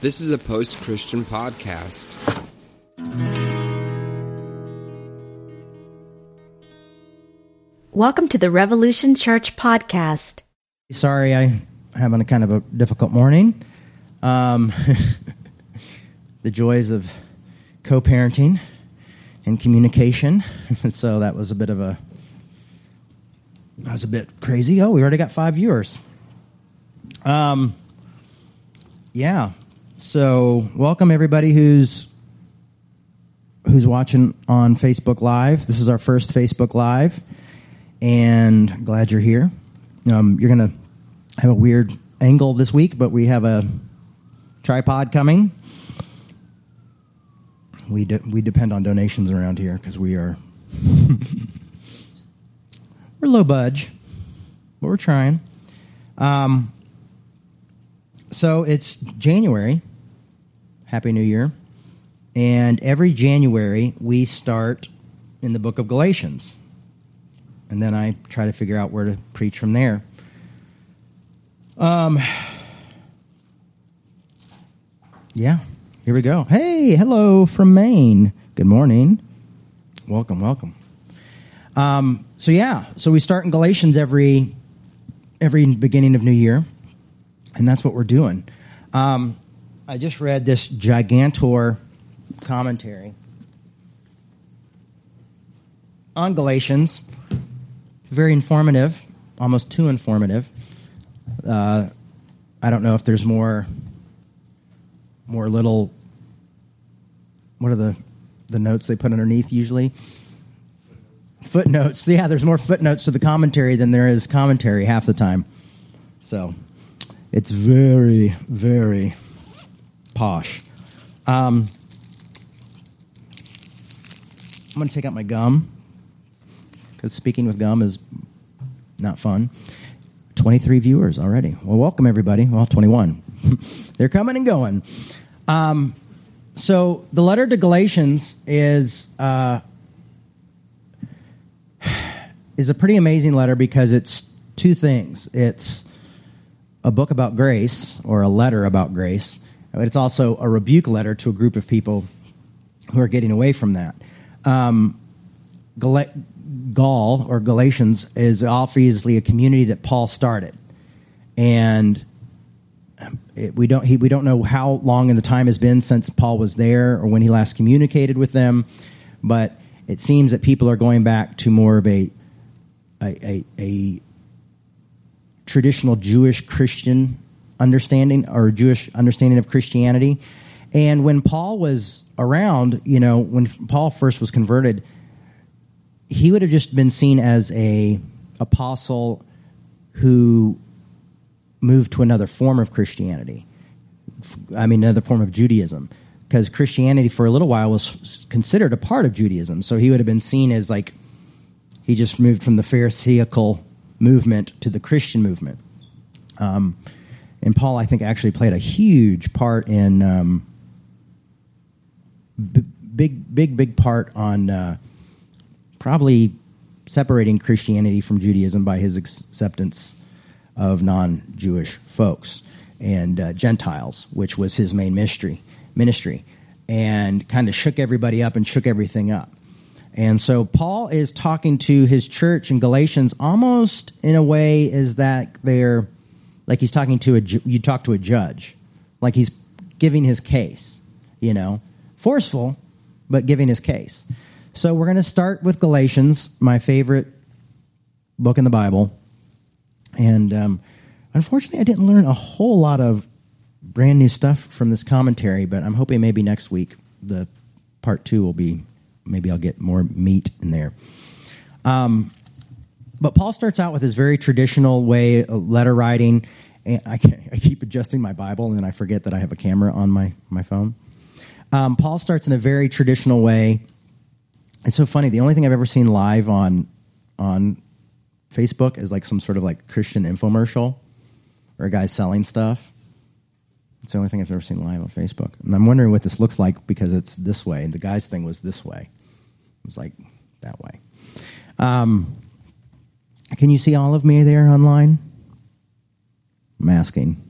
This is a post Christian podcast. Welcome to the Revolution Church podcast. Sorry, I'm having a kind of a difficult morning. Um, the joys of co-parenting and communication. so that was a bit of a that was a bit crazy. Oh, we already got five viewers. Um, yeah. So welcome everybody who's who's watching on Facebook Live. This is our first Facebook Live, and glad you're here. Um, you're gonna have a weird angle this week, but we have a tripod coming. We de- we depend on donations around here because we are we're low budge, but we're trying. Um, so it's January. Happy New Year. And every January, we start in the book of Galatians. And then I try to figure out where to preach from there. Um, yeah, here we go. Hey, hello from Maine. Good morning. Welcome, welcome. Um, so yeah, so we start in Galatians every every beginning of New Year, and that's what we're doing. Um, I just read this gigantor commentary on Galatians. Very informative, almost too informative. Uh, I don't know if there's more more little what are the the notes they put underneath usually footnotes yeah there's more footnotes to the commentary than there is commentary half the time so it's very very posh. Um, i'm going to take out my gum because speaking with gum is not fun. 23 viewers already. Well welcome everybody. Well 21 they're coming and going. Um, so the letter to Galatians is uh, is a pretty amazing letter because it's two things. It's a book about grace or a letter about grace, but it's also a rebuke letter to a group of people who are getting away from that. Um, Gal- Gaul or Galatians is obviously a community that Paul started, and it, we don't he, we don't know how long in the time has been since Paul was there or when he last communicated with them, but it seems that people are going back to more of a a, a, a traditional Jewish Christian understanding or Jewish understanding of Christianity. And when Paul was around, you know, when Paul first was converted, he would have just been seen as a apostle who moved to another form of Christianity. I mean, another form of Judaism. Because Christianity, for a little while, was considered a part of Judaism. So he would have been seen as like he just moved from the Pharisaical movement to the Christian movement. Um, and Paul, I think, actually played a huge part in um, b- big, big, big part on uh, probably separating Christianity from Judaism by his acceptance of non-Jewish folks and uh, Gentiles, which was his main ministry, ministry, and kind of shook everybody up and shook everything up. And so Paul is talking to his church in Galatians almost in a way is that they're like he's talking to a you talk to a judge, like he's giving his case, you know, forceful, but giving his case. So we're going to start with Galatians, my favorite book in the Bible. And um, unfortunately, I didn't learn a whole lot of brand new stuff from this commentary, but I'm hoping maybe next week the part two will be maybe I'll get more meat in there. Um, but Paul starts out with his very traditional way of letter writing. And I, I keep adjusting my Bible, and then I forget that I have a camera on my, my phone. Um, Paul starts in a very traditional way. It's so funny. The only thing I've ever seen live on on Facebook is like some sort of like Christian infomercial or a guy selling stuff. It's the only thing I've ever seen live on Facebook. And I'm wondering what this looks like because it's this way. And the guy's thing was this way. It was like that way. Um, can you see all of me there online? I'm asking.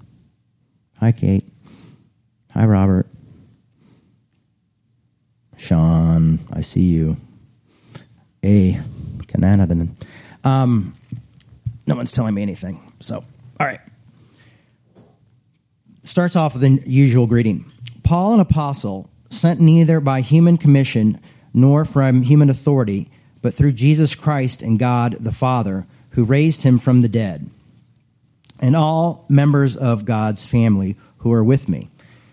Hi, Kate. Hi, Robert. Sean, I see you. A. Cananadan. Um, no one's telling me anything. So, all right. Starts off with the usual greeting. Paul, an apostle, sent neither by human commission nor from human authority, but through Jesus Christ and God the Father, who raised him from the dead, and all members of God's family who are with me.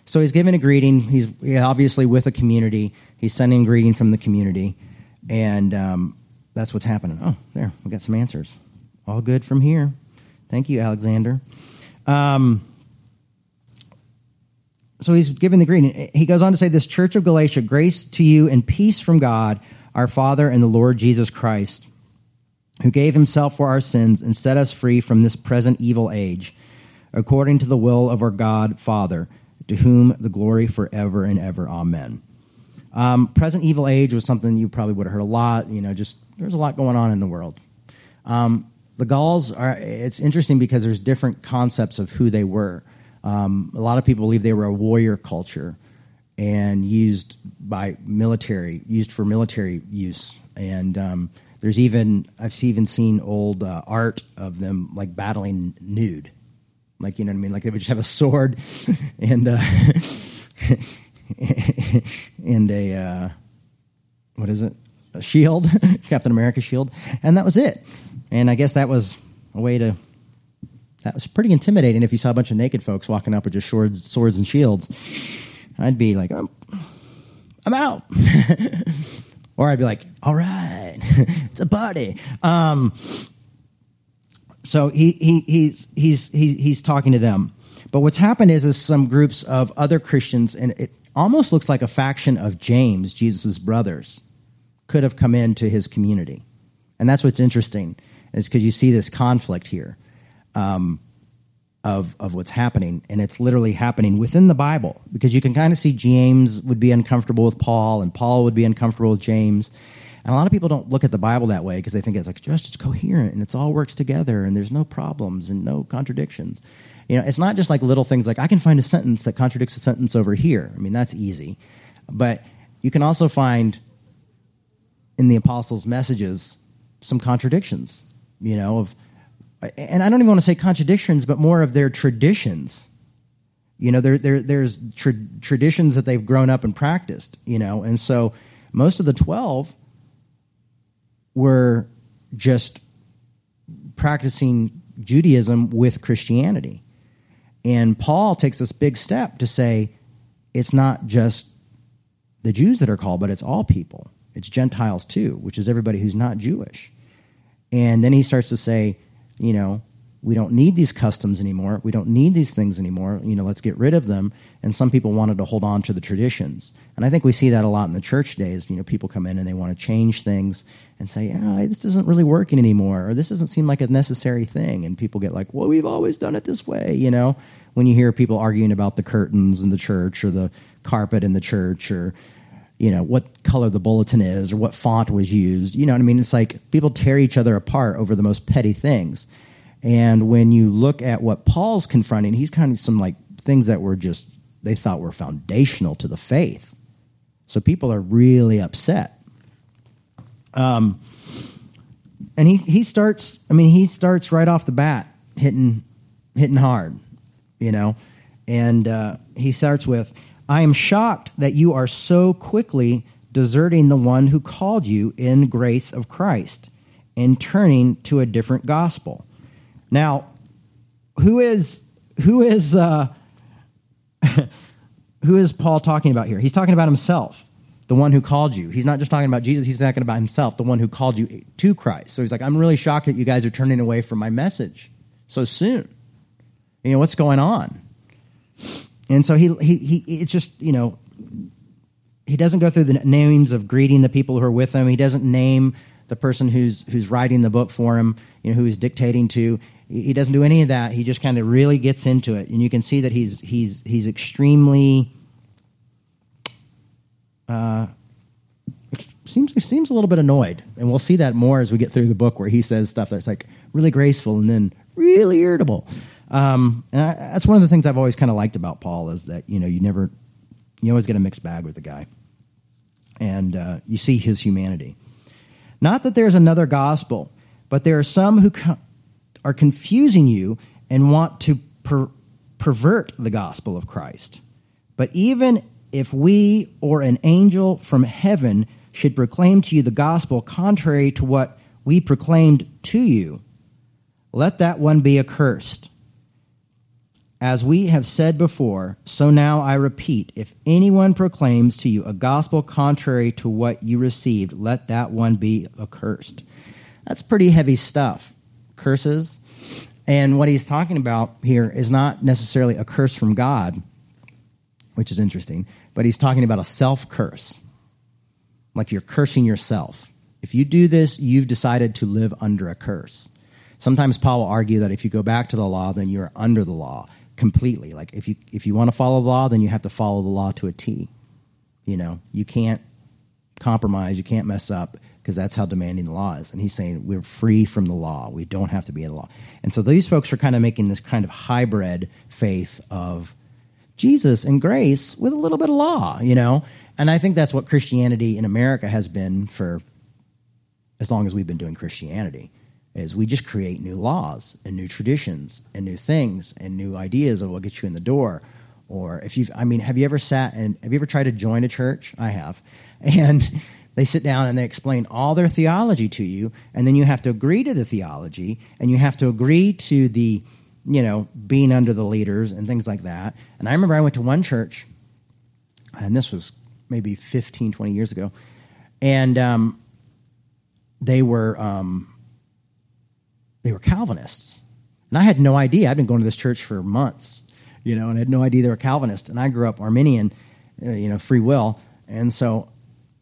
So he's giving a greeting. He's obviously with a community. He's sending a greeting from the community, and um, that's what's happening. Oh, there, we got some answers. All good from here. Thank you, Alexander. Um, so he's giving the greeting. He goes on to say, This church of Galatia, grace to you and peace from God, our Father and the Lord Jesus Christ, who gave himself for our sins and set us free from this present evil age, according to the will of our God, Father, to whom the glory forever and ever. Amen. Um, present evil age was something you probably would have heard a lot. You know, just there's a lot going on in the world. Um, the Gauls are, it's interesting because there's different concepts of who they were. Um, a lot of people believe they were a warrior culture and used by military, used for military use. And um, there's even I've even seen old uh, art of them like battling nude, like you know what I mean. Like they would just have a sword and uh, and a uh, what is it? A shield, Captain America shield, and that was it. And I guess that was a way to that was pretty intimidating if you saw a bunch of naked folks walking up with just swords, swords and shields. I'd be like, I'm, I'm out. or I'd be like, all right, it's a party. Um, so he, he, he's, he's, he's, he's talking to them. But what's happened is, is some groups of other Christians, and it almost looks like a faction of James, Jesus' brothers, could have come into his community. And that's what's interesting, is because you see this conflict here um, of of what's happening, and it's literally happening within the Bible because you can kind of see James would be uncomfortable with Paul, and Paul would be uncomfortable with James. And a lot of people don't look at the Bible that way because they think it's like just it's coherent and it's all works together and there's no problems and no contradictions. You know, it's not just like little things like I can find a sentence that contradicts a sentence over here. I mean, that's easy. But you can also find in the apostles' messages some contradictions, you know, of and I don't even want to say contradictions, but more of their traditions. You know, there, there, there's tra- traditions that they've grown up and practiced, you know, and so most of the 12 were just practicing Judaism with Christianity. And Paul takes this big step to say it's not just the Jews that are called, but it's all people. It's Gentiles too, which is everybody who's not Jewish. And then he starts to say, you know, we don't need these customs anymore. We don't need these things anymore. You know, let's get rid of them. And some people wanted to hold on to the traditions. And I think we see that a lot in the church days. You know, people come in and they want to change things and say, yeah, this isn't really working anymore, or this doesn't seem like a necessary thing. And people get like, well, we've always done it this way, you know? When you hear people arguing about the curtains in the church or the carpet in the church or, you know, what color the bulletin is or what font was used. You know what I mean? It's like people tear each other apart over the most petty things. And when you look at what Paul's confronting, he's kind of some like things that were just they thought were foundational to the faith. So people are really upset. Um, and he he starts. I mean, he starts right off the bat hitting hitting hard, you know, and uh, he starts with, "I am shocked that you are so quickly deserting the one who called you in grace of Christ and turning to a different gospel." Now, who is who is uh, who is Paul talking about here? He's talking about himself, the one who called you. He's not just talking about Jesus. He's talking about himself, the one who called you to Christ. So he's like, I'm really shocked that you guys are turning away from my message so soon. You know what's going on? And so he he he. It's just you know he doesn't go through the names of greeting the people who are with him. He doesn't name the person who's who's writing the book for him, you know, who he's dictating to. He doesn't do any of that. He just kind of really gets into it, and you can see that he's he's he's extremely. Uh, seems seems a little bit annoyed, and we'll see that more as we get through the book, where he says stuff that's like really graceful and then really irritable. Um, and I, that's one of the things I've always kind of liked about Paul is that you know you never you always get a mixed bag with the guy, and uh, you see his humanity. Not that there's another gospel, but there are some who co- are confusing you and want to per- pervert the gospel of Christ. But even if we or an angel from heaven should proclaim to you the gospel contrary to what we proclaimed to you, let that one be accursed. As we have said before, so now I repeat if anyone proclaims to you a gospel contrary to what you received, let that one be accursed. That's pretty heavy stuff. Curses. And what he's talking about here is not necessarily a curse from God, which is interesting, but he's talking about a self curse. Like you're cursing yourself. If you do this, you've decided to live under a curse. Sometimes Paul will argue that if you go back to the law, then you're under the law completely. Like if you if you want to follow the law, then you have to follow the law to a T. You know, you can't compromise, you can't mess up because that's how demanding the law is. And he's saying we're free from the law. We don't have to be in the law. And so these folks are kind of making this kind of hybrid faith of Jesus and grace with a little bit of law, you know? And I think that's what Christianity in America has been for as long as we've been doing Christianity is we just create new laws and new traditions and new things and new ideas of what gets you in the door. Or if you've, I mean, have you ever sat and have you ever tried to join a church? I have. And they sit down and they explain all their theology to you, and then you have to agree to the theology, and you have to agree to the, you know, being under the leaders and things like that. And I remember I went to one church, and this was maybe 15, 20 years ago, and um, they were um, they were Calvinists, and I had no idea. I'd been going to this church for months, you know, and I had no idea they were Calvinist. And I grew up Arminian, uh, you know, free will, and so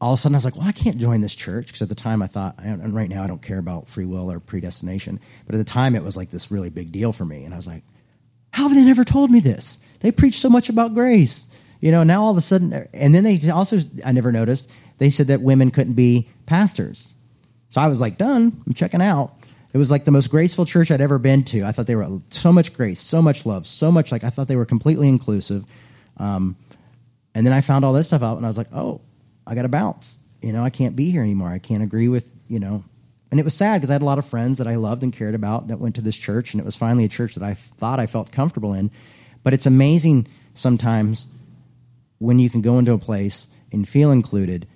all of a sudden I was like, well, I can't join this church because at the time I thought, and right now I don't care about free will or predestination, but at the time it was like this really big deal for me, and I was like, how have they never told me this? They preach so much about grace, you know. Now all of a sudden, and then they also I never noticed they said that women couldn't be pastors, so I was like, done. I'm checking out. It was like the most graceful church I'd ever been to. I thought they were so much grace, so much love, so much like I thought they were completely inclusive. Um, and then I found all this stuff out, and I was like, oh, I got to bounce. You know, I can't be here anymore. I can't agree with, you know. And it was sad because I had a lot of friends that I loved and cared about that went to this church, and it was finally a church that I thought I felt comfortable in. But it's amazing sometimes when you can go into a place and feel included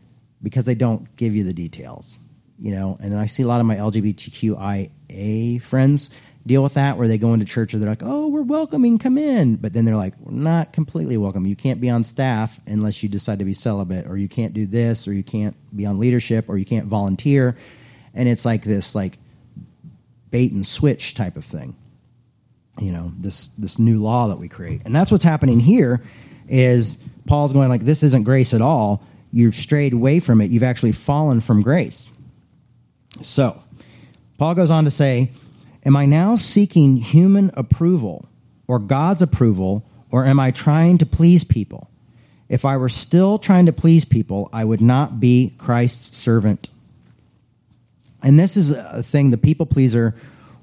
because they don't give you the details, you know. And I see a lot of my LGBTQIA friends deal with that where they go into church and they're like, oh, we're welcoming, come in. But then they're like, we're not completely welcome. You can't be on staff unless you decide to be celibate, or you can't do this, or you can't be on leadership, or you can't volunteer. And it's like this like bait and switch type of thing. You know, this this new law that we create. And that's what's happening here is Paul's going like, this isn't grace at all. You've strayed away from it. You've actually fallen from grace. So, Paul goes on to say, Am I now seeking human approval or God's approval, or am I trying to please people? If I were still trying to please people, I would not be Christ's servant. And this is a thing the people pleaser,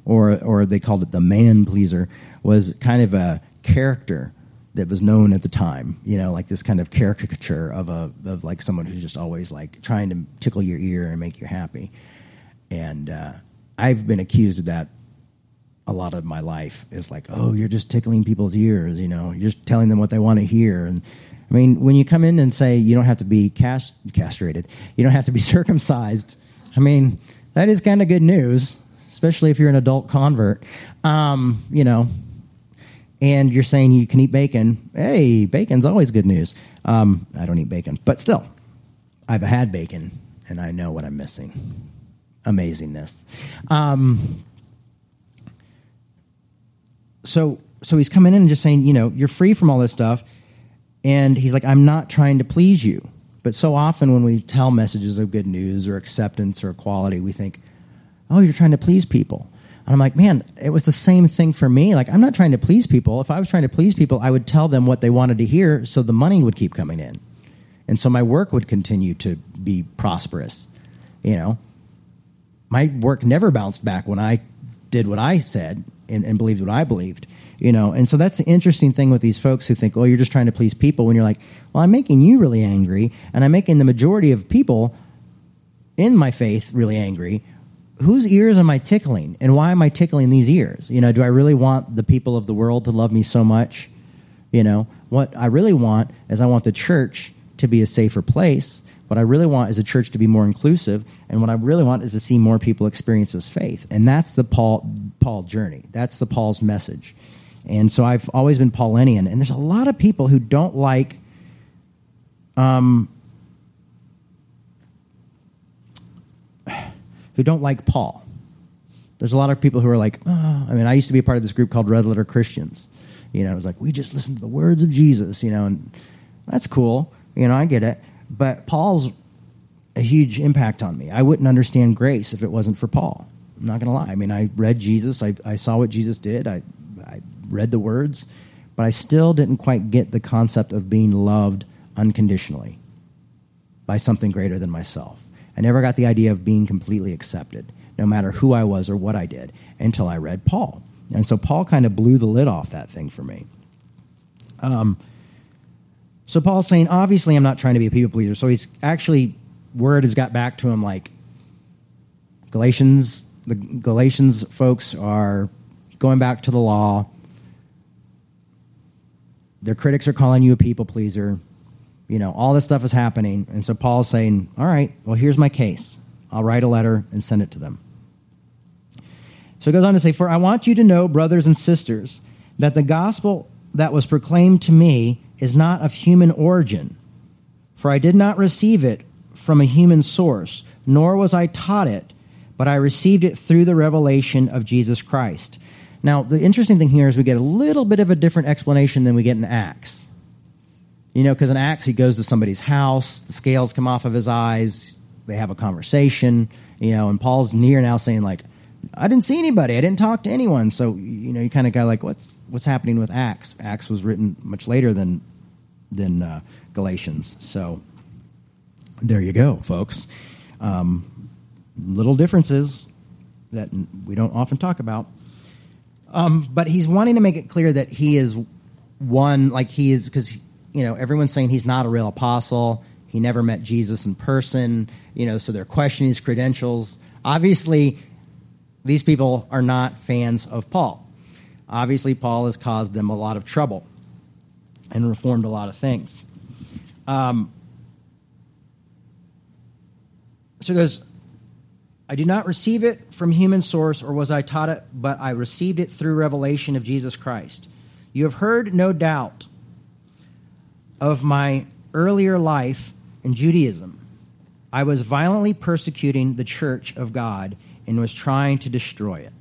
or, or they called it the man pleaser, was kind of a character that was known at the time. You know, like this kind of caricature of a of like someone who's just always like trying to tickle your ear and make you happy. And uh, I've been accused of that a lot of my life is like, oh, you're just tickling people's ears, you know, you're just telling them what they want to hear. And I mean, when you come in and say you don't have to be cast- castrated, you don't have to be circumcised, I mean, that is kind of good news, especially if you're an adult convert, um, you know. And you're saying you can eat bacon. Hey, bacon's always good news. Um, I don't eat bacon, but still, I've had bacon and I know what I'm missing. Amazingness. Um, so so he's coming in and just saying, you know, you're free from all this stuff. And he's like, I'm not trying to please you. But so often when we tell messages of good news or acceptance or equality, we think, oh, you're trying to please people. And I'm like, man, it was the same thing for me. Like, I'm not trying to please people. If I was trying to please people, I would tell them what they wanted to hear so the money would keep coming in. And so my work would continue to be prosperous. You know, my work never bounced back when I did what I said and, and believed what I believed. You know, and so that's the interesting thing with these folks who think, "Oh, you're just trying to please people." When you're like, "Well, I'm making you really angry, and I'm making the majority of people in my faith really angry." Whose ears am I tickling, and why am I tickling these ears? You know, do I really want the people of the world to love me so much? You know, what I really want is I want the church to be a safer place. What I really want is a church to be more inclusive, and what I really want is to see more people experience this faith. And that's the Paul Paul journey. That's the Paul's message. And so I've always been Paulinian, and there's a lot of people who don't like um who don't like Paul. There's a lot of people who are like, oh. I mean, I used to be a part of this group called Red Letter Christians. You know, it was like we just listen to the words of Jesus. You know, and that's cool. You know, I get it. But Paul's a huge impact on me. I wouldn't understand grace if it wasn't for Paul. I'm not going to lie. I mean, I read Jesus. I, I saw what Jesus did. I, I read the words, but I still didn't quite get the concept of being loved unconditionally by something greater than myself. I never got the idea of being completely accepted, no matter who I was or what I did, until I read Paul. And so Paul kind of blew the lid off that thing for me. Um, so Paul's saying, obviously, I'm not trying to be a people pleaser. So he's actually, word has got back to him like Galatians, the Galatians folks are going back to the law. Their critics are calling you a people pleaser. You know, all this stuff is happening. And so Paul's saying, all right, well, here's my case. I'll write a letter and send it to them. So he goes on to say, For I want you to know, brothers and sisters, that the gospel that was proclaimed to me is not of human origin. For I did not receive it from a human source, nor was I taught it, but I received it through the revelation of Jesus Christ. Now, the interesting thing here is we get a little bit of a different explanation than we get in Acts. You know, because in Acts, he goes to somebody's house, the scales come off of his eyes, they have a conversation, you know, and Paul's near now saying, like, I didn't see anybody. I didn't talk to anyone. So you know, you kind of got like, what's what's happening with Acts? Acts was written much later than than uh, Galatians. So there you go, folks. Um, little differences that we don't often talk about. Um, but he's wanting to make it clear that he is one, like he is, because you know everyone's saying he's not a real apostle. He never met Jesus in person. You know, so they're questioning his credentials. Obviously, these people are not fans of Paul. Obviously, Paul has caused them a lot of trouble and reformed a lot of things. Um, so he goes, I did not receive it from human source, or was I taught it, but I received it through revelation of Jesus Christ. You have heard, no doubt, of my earlier life in Judaism. I was violently persecuting the church of God and was trying to destroy it.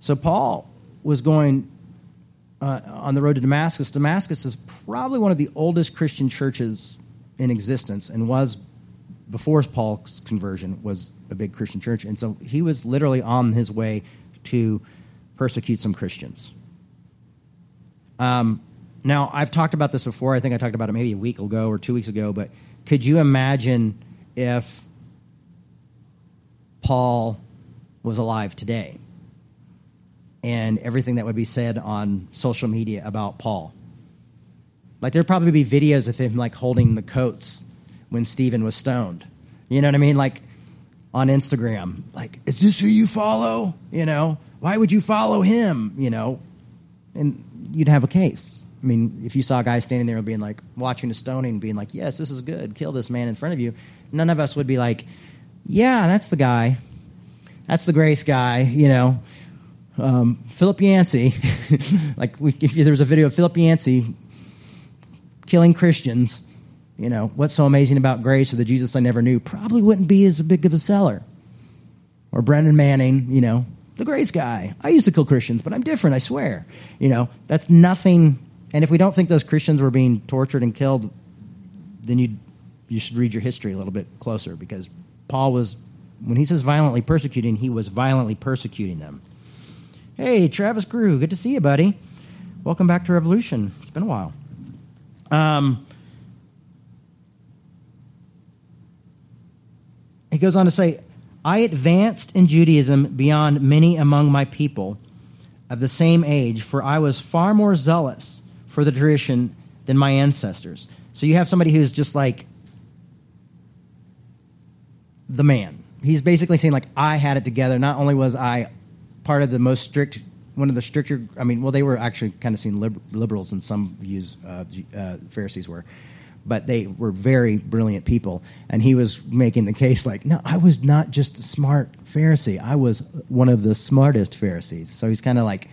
So Paul was going uh, on the road to Damascus. Damascus is probably one of the oldest Christian churches in existence and was before Paul's conversion was a big Christian church and so he was literally on his way to persecute some Christians. Um, now I've talked about this before. I think I talked about it maybe a week ago or two weeks ago. But could you imagine if Paul was alive today and everything that would be said on social media about Paul. Like there'd probably be videos of him like holding the coats when Stephen was stoned. You know what I mean? Like on Instagram. Like, is this who you follow? You know, why would you follow him? You know, and you'd have a case. I mean, if you saw a guy standing there being like watching a stoning, being like, "Yes, this is good. Kill this man in front of you," none of us would be like, "Yeah, that's the guy." That's the grace guy, you know. Um, Philip Yancey, like we, if there was a video of Philip Yancey killing Christians, you know, what's so amazing about grace or the Jesus I never knew probably wouldn't be as big of a seller. Or Brennan Manning, you know, the grace guy. I used to kill Christians, but I'm different, I swear. You know, that's nothing. And if we don't think those Christians were being tortured and killed, then you you should read your history a little bit closer because Paul was when he says violently persecuting, he was violently persecuting them. Hey, Travis Grew, good to see you, buddy. Welcome back to Revolution. It's been a while. Um, he goes on to say, I advanced in Judaism beyond many among my people, of the same age, for I was far more zealous for the tradition than my ancestors. So you have somebody who's just like the man. He's basically saying, like, I had it together. Not only was I part of the most strict, one of the stricter, I mean, well, they were actually kind of seen liber- liberals in some views, uh, uh, Pharisees were, but they were very brilliant people. And he was making the case, like, no, I was not just a smart Pharisee, I was one of the smartest Pharisees. So he's kind of like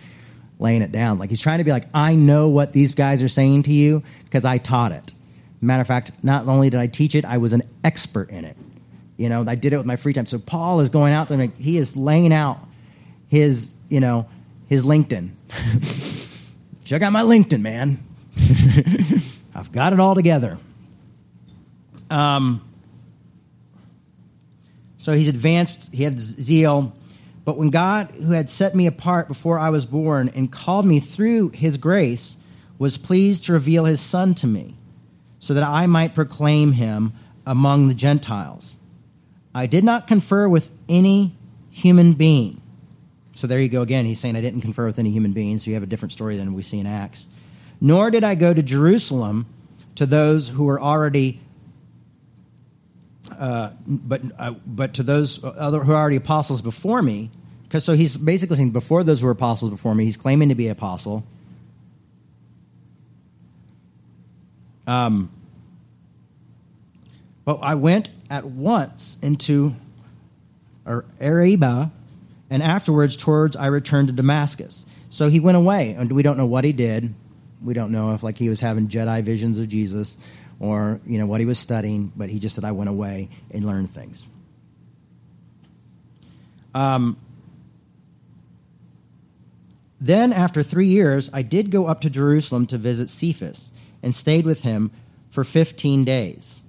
laying it down. Like, he's trying to be like, I know what these guys are saying to you because I taught it. Matter of fact, not only did I teach it, I was an expert in it. You know, I did it with my free time. So Paul is going out there and he is laying out his, you know, his LinkedIn. Check out my LinkedIn, man. I've got it all together. Um, so he's advanced, he had zeal. But when God, who had set me apart before I was born and called me through his grace, was pleased to reveal his son to me, so that I might proclaim him among the Gentiles. I did not confer with any human being. So there you go again. He's saying, I didn't confer with any human beings. So you have a different story than we see in Acts. Nor did I go to Jerusalem to those who were already, uh, but, uh, but to those other, who are already apostles before me. Because so he's basically saying, before those who were apostles before me, he's claiming to be an apostle. Um, but I went at once into Arabia, and afterwards towards I returned to Damascus. So he went away, and we don't know what he did. We don't know if like he was having Jedi visions of Jesus or you know what he was studying, but he just said I went away and learned things. Um, then, after three years, I did go up to Jerusalem to visit Cephas and stayed with him for 15 days.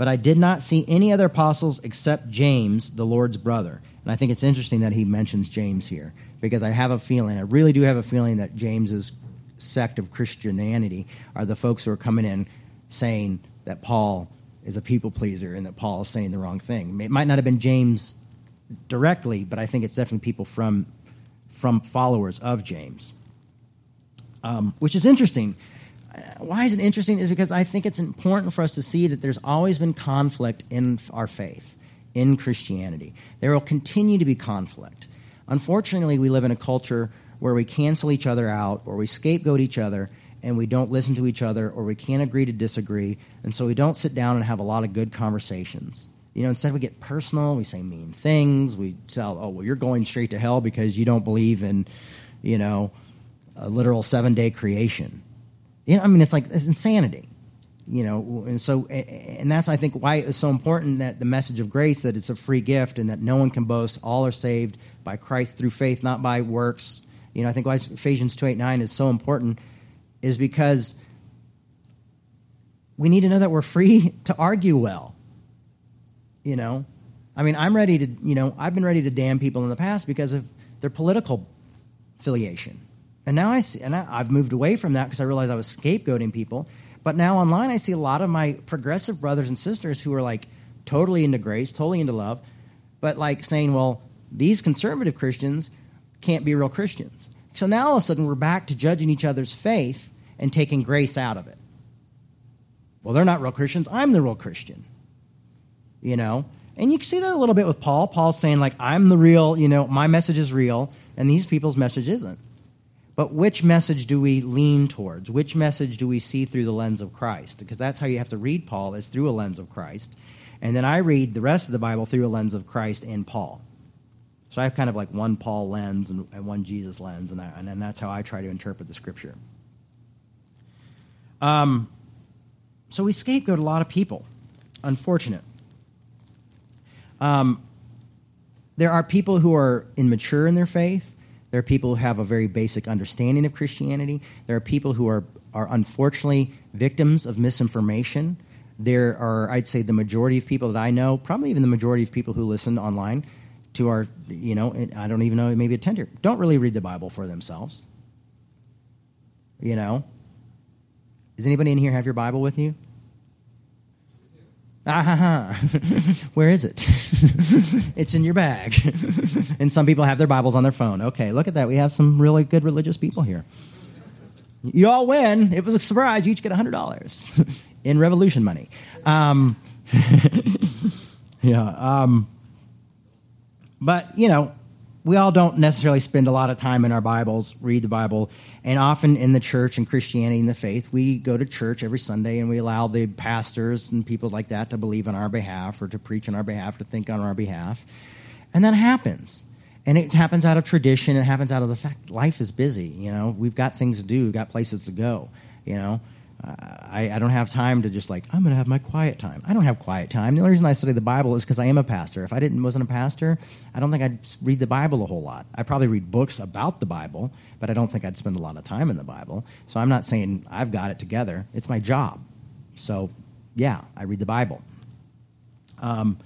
But I did not see any other apostles except James, the Lord's brother. And I think it's interesting that he mentions James here because I have a feeling, I really do have a feeling that James's sect of Christianity are the folks who are coming in saying that Paul is a people pleaser and that Paul is saying the wrong thing. It might not have been James directly, but I think it's definitely people from from followers of James, um, which is interesting why is it interesting is because I think it's important for us to see that there's always been conflict in our faith, in Christianity. There will continue to be conflict. Unfortunately, we live in a culture where we cancel each other out, or we scapegoat each other, and we don't listen to each other, or we can't agree to disagree, and so we don't sit down and have a lot of good conversations. You know, instead we get personal, we say mean things, we tell, oh, well, you're going straight to hell because you don't believe in, you know, a literal seven day creation you know, I mean, it's like it's insanity. You know, and so, and that's I think why it's so important that the message of grace that it's a free gift and that no one can boast. All are saved by Christ through faith, not by works. You know, I think why Ephesians two eight nine is so important is because we need to know that we're free to argue well. You know, I mean, I'm ready to, you know, I've been ready to damn people in the past because of their political affiliation. And now I see, and I, have moved away from that because I realized I was scapegoating people. But now online, I see a lot of my progressive brothers and sisters who are like totally into grace, totally into love, but like saying, well, these conservative Christians can't be real Christians. So now all of a sudden, we're back to judging each other's faith and taking grace out of it. Well, they're not real Christians. I'm the real Christian. You know? And you can see that a little bit with Paul. Paul's saying, like, I'm the real, you know, my message is real, and these people's message isn't. But which message do we lean towards? Which message do we see through the lens of Christ? Because that's how you have to read Paul, is through a lens of Christ. And then I read the rest of the Bible through a lens of Christ and Paul. So I have kind of like one Paul lens and, and one Jesus lens, and, I, and, and that's how I try to interpret the scripture. Um, so we scapegoat a lot of people. Unfortunate. Um, there are people who are immature in their faith. There are people who have a very basic understanding of Christianity. There are people who are, are unfortunately victims of misinformation. There are, I'd say, the majority of people that I know, probably even the majority of people who listen online to our, you know, I don't even know, maybe a tender, don't really read the Bible for themselves. You know? Does anybody in here have your Bible with you? Ah. Where is it? it's in your bag. and some people have their Bibles on their phone. Okay, look at that. We have some really good religious people here. You all win. It was a surprise. You each get $100 in revolution money. Um, yeah. Um, but, you know, we all don't necessarily spend a lot of time in our Bibles, read the Bible, and often in the church and Christianity and the faith, we go to church every Sunday and we allow the pastors and people like that to believe on our behalf or to preach on our behalf, to think on our behalf. And that happens. And it happens out of tradition, it happens out of the fact life is busy, you know. We've got things to do, we've got places to go, you know. I, I, don't have time to just like I'm going to have my quiet time. I don't have quiet time. The only reason I study the Bible is because I am a pastor. If I didn't wasn't a pastor, I don't think I'd read the Bible a whole lot. I probably read books about the Bible, but I don't think I'd spend a lot of time in the Bible. So I'm not saying I've got it together. It's my job. So yeah, I read the Bible. Um,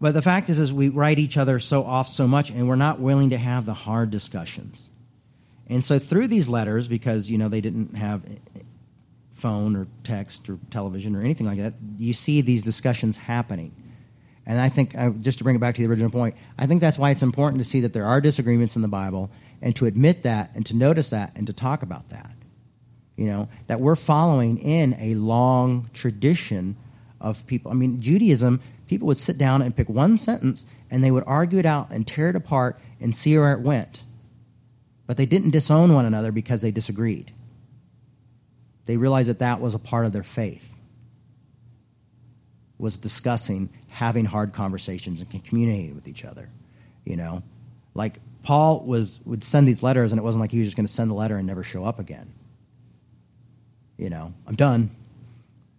but the fact is, is we write each other so off so much, and we're not willing to have the hard discussions. And so through these letters, because you know they didn't have phone or text or television or anything like that, you see these discussions happening. And I think, uh, just to bring it back to the original point, I think that's why it's important to see that there are disagreements in the Bible and to admit that and to notice that and to talk about that. You know, that we're following in a long tradition of people. I mean, Judaism, people would sit down and pick one sentence and they would argue it out and tear it apart and see where it went. But they didn't disown one another because they disagreed they realized that that was a part of their faith was discussing having hard conversations and communicating with each other you know? Like paul was would send these letters and it wasn't like he was just going to send the letter and never show up again. You know i'm done.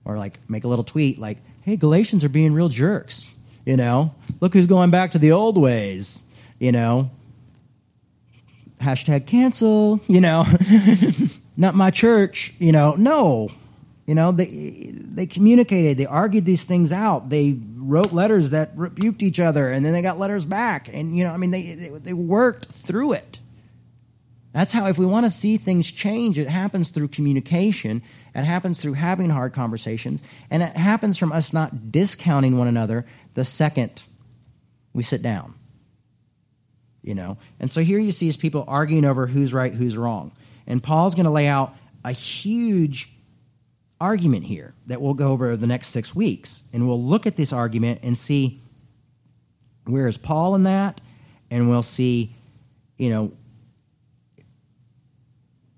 Or like make a little tweet like hey galatians are being real jerks you know? Look who's going back to the old ways you know? Hashtag cancel you know not my church, you know, no. You know, they they communicated, they argued these things out. They wrote letters that rebuked each other and then they got letters back and you know, I mean they they, they worked through it. That's how if we want to see things change, it happens through communication. It happens through having hard conversations, and it happens from us not discounting one another the second we sit down. You know? And so here you see is people arguing over who's right, who's wrong. And Paul's going to lay out a huge argument here that we'll go over the next six weeks. And we'll look at this argument and see where is Paul in that, and we'll see, you know,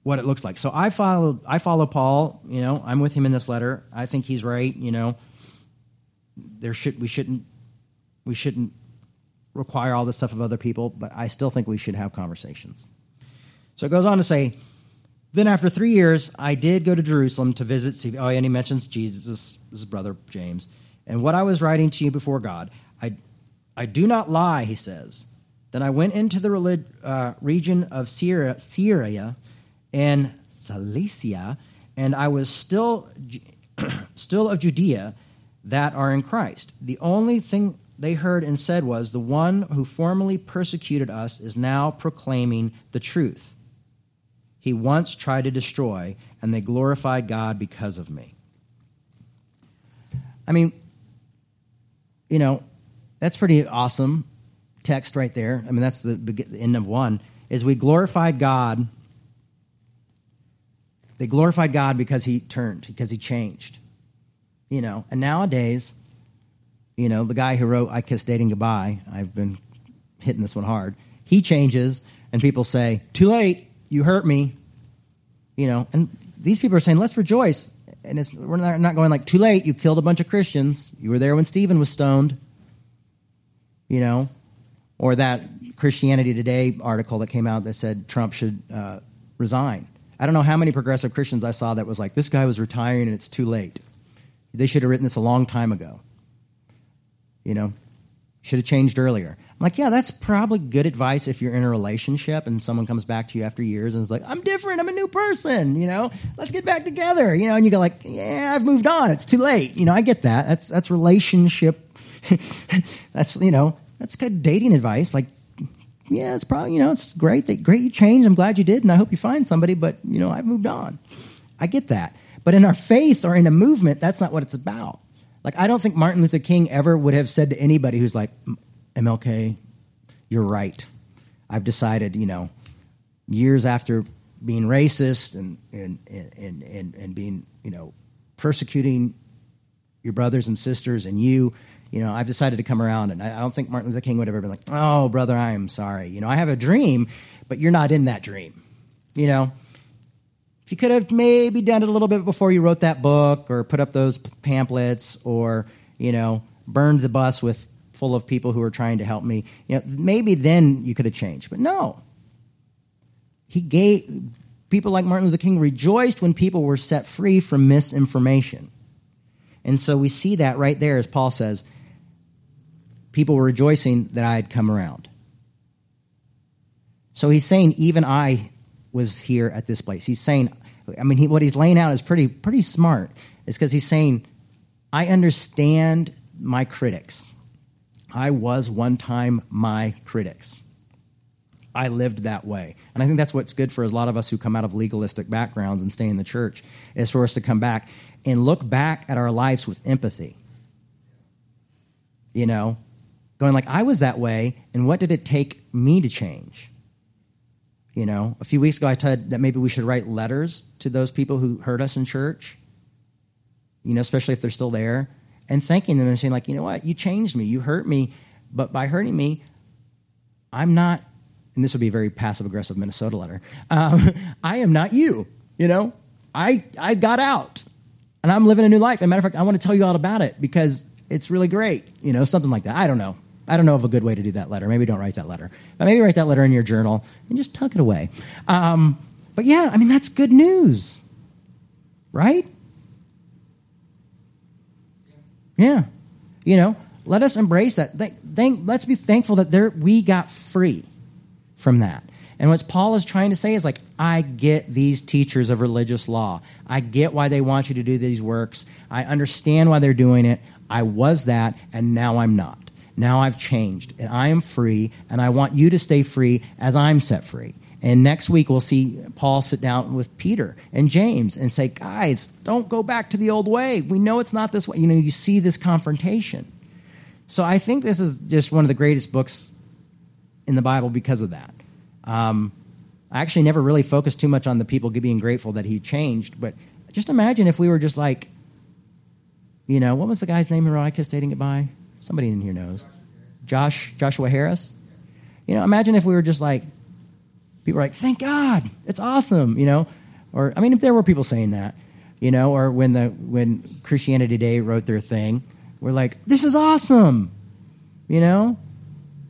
what it looks like. So I follow I follow Paul, you know, I'm with him in this letter. I think he's right, you know. There should we shouldn't we shouldn't require all this stuff of other people, but I still think we should have conversations. So it goes on to say, then after three years, I did go to Jerusalem to visit. Oh, and he mentions Jesus, his brother James. And what I was writing to you before God, I, I do not lie, he says. Then I went into the relig- uh, region of Syria, Syria and Cilicia, and I was still, still of Judea that are in Christ. The only thing they heard and said was, The one who formerly persecuted us is now proclaiming the truth he once tried to destroy, and they glorified God because of me. I mean, you know, that's pretty awesome text right there. I mean, that's the, the end of one. Is we glorified God. They glorified God because he turned, because he changed. You know, and nowadays, you know, the guy who wrote I Kiss Dating Goodbye, I've been hitting this one hard. He changes, and people say, Too late you hurt me, you know, and these people are saying, let's rejoice. And it's, we're not going like, too late, you killed a bunch of Christians. You were there when Stephen was stoned, you know, or that Christianity Today article that came out that said Trump should uh, resign. I don't know how many progressive Christians I saw that was like, this guy was retiring and it's too late. They should have written this a long time ago. You know, should have changed earlier. Like, yeah, that's probably good advice if you're in a relationship and someone comes back to you after years and is like, I'm different, I'm a new person, you know, let's get back together, you know, and you go like, yeah, I've moved on, it's too late, you know, I get that. That's that's relationship. that's you know, that's good dating advice. Like, yeah, it's probably you know, it's great that great you changed. I'm glad you did, and I hope you find somebody. But you know, I've moved on. I get that. But in our faith or in a movement, that's not what it's about. Like, I don't think Martin Luther King ever would have said to anybody who's like, MLK, you're right. I've decided, you know, years after being racist and, and, and, and, and being, you know, persecuting your brothers and sisters and you, you know, I've decided to come around. And I, I don't think Martin Luther King would have ever been like, oh, brother, I am sorry. You know, I have a dream, but you're not in that dream. You know, if you could have maybe done it a little bit before you wrote that book or put up those pamphlets or, you know, burned the bus with full of people who were trying to help me, you know, maybe then you could have changed. But no. He gave people like Martin Luther King rejoiced when people were set free from misinformation. And so we see that right there as Paul says, people were rejoicing that I had come around. So he's saying, even I was here at this place. He's saying, I mean, he, what he's laying out is pretty, pretty smart. It's because he's saying, I understand my critics. I was one time my critics. I lived that way. And I think that's what's good for a lot of us who come out of legalistic backgrounds and stay in the church, is for us to come back and look back at our lives with empathy. You know, going like, I was that way, and what did it take me to change? You know, a few weeks ago I said that maybe we should write letters to those people who hurt us in church, you know, especially if they're still there, and thanking them and saying, like, you know what, you changed me, you hurt me, but by hurting me, I'm not, and this would be a very passive aggressive Minnesota letter, um, I am not you, you know, I, I got out and I'm living a new life. As a matter of fact, I want to tell you all about it because it's really great, you know, something like that. I don't know. I don't know of a good way to do that letter. Maybe don't write that letter. But maybe write that letter in your journal and just tuck it away. Um, but yeah, I mean, that's good news, right? Yeah. You know, let us embrace that. Thank, thank, let's be thankful that there, we got free from that. And what Paul is trying to say is like, I get these teachers of religious law. I get why they want you to do these works. I understand why they're doing it. I was that, and now I'm not. Now I've changed and I am free, and I want you to stay free as I'm set free. And next week, we'll see Paul sit down with Peter and James and say, Guys, don't go back to the old way. We know it's not this way. You know, you see this confrontation. So I think this is just one of the greatest books in the Bible because of that. Um, I actually never really focused too much on the people being grateful that he changed, but just imagine if we were just like, you know, what was the guy's name Mariah kissed dating goodbye? Somebody in here knows. Josh Joshua Harris. You know, imagine if we were just like people were like, "Thank God, it's awesome," you know, or I mean, if there were people saying that, you know, or when the when Christianity Today wrote their thing, we're like, "This is awesome," you know,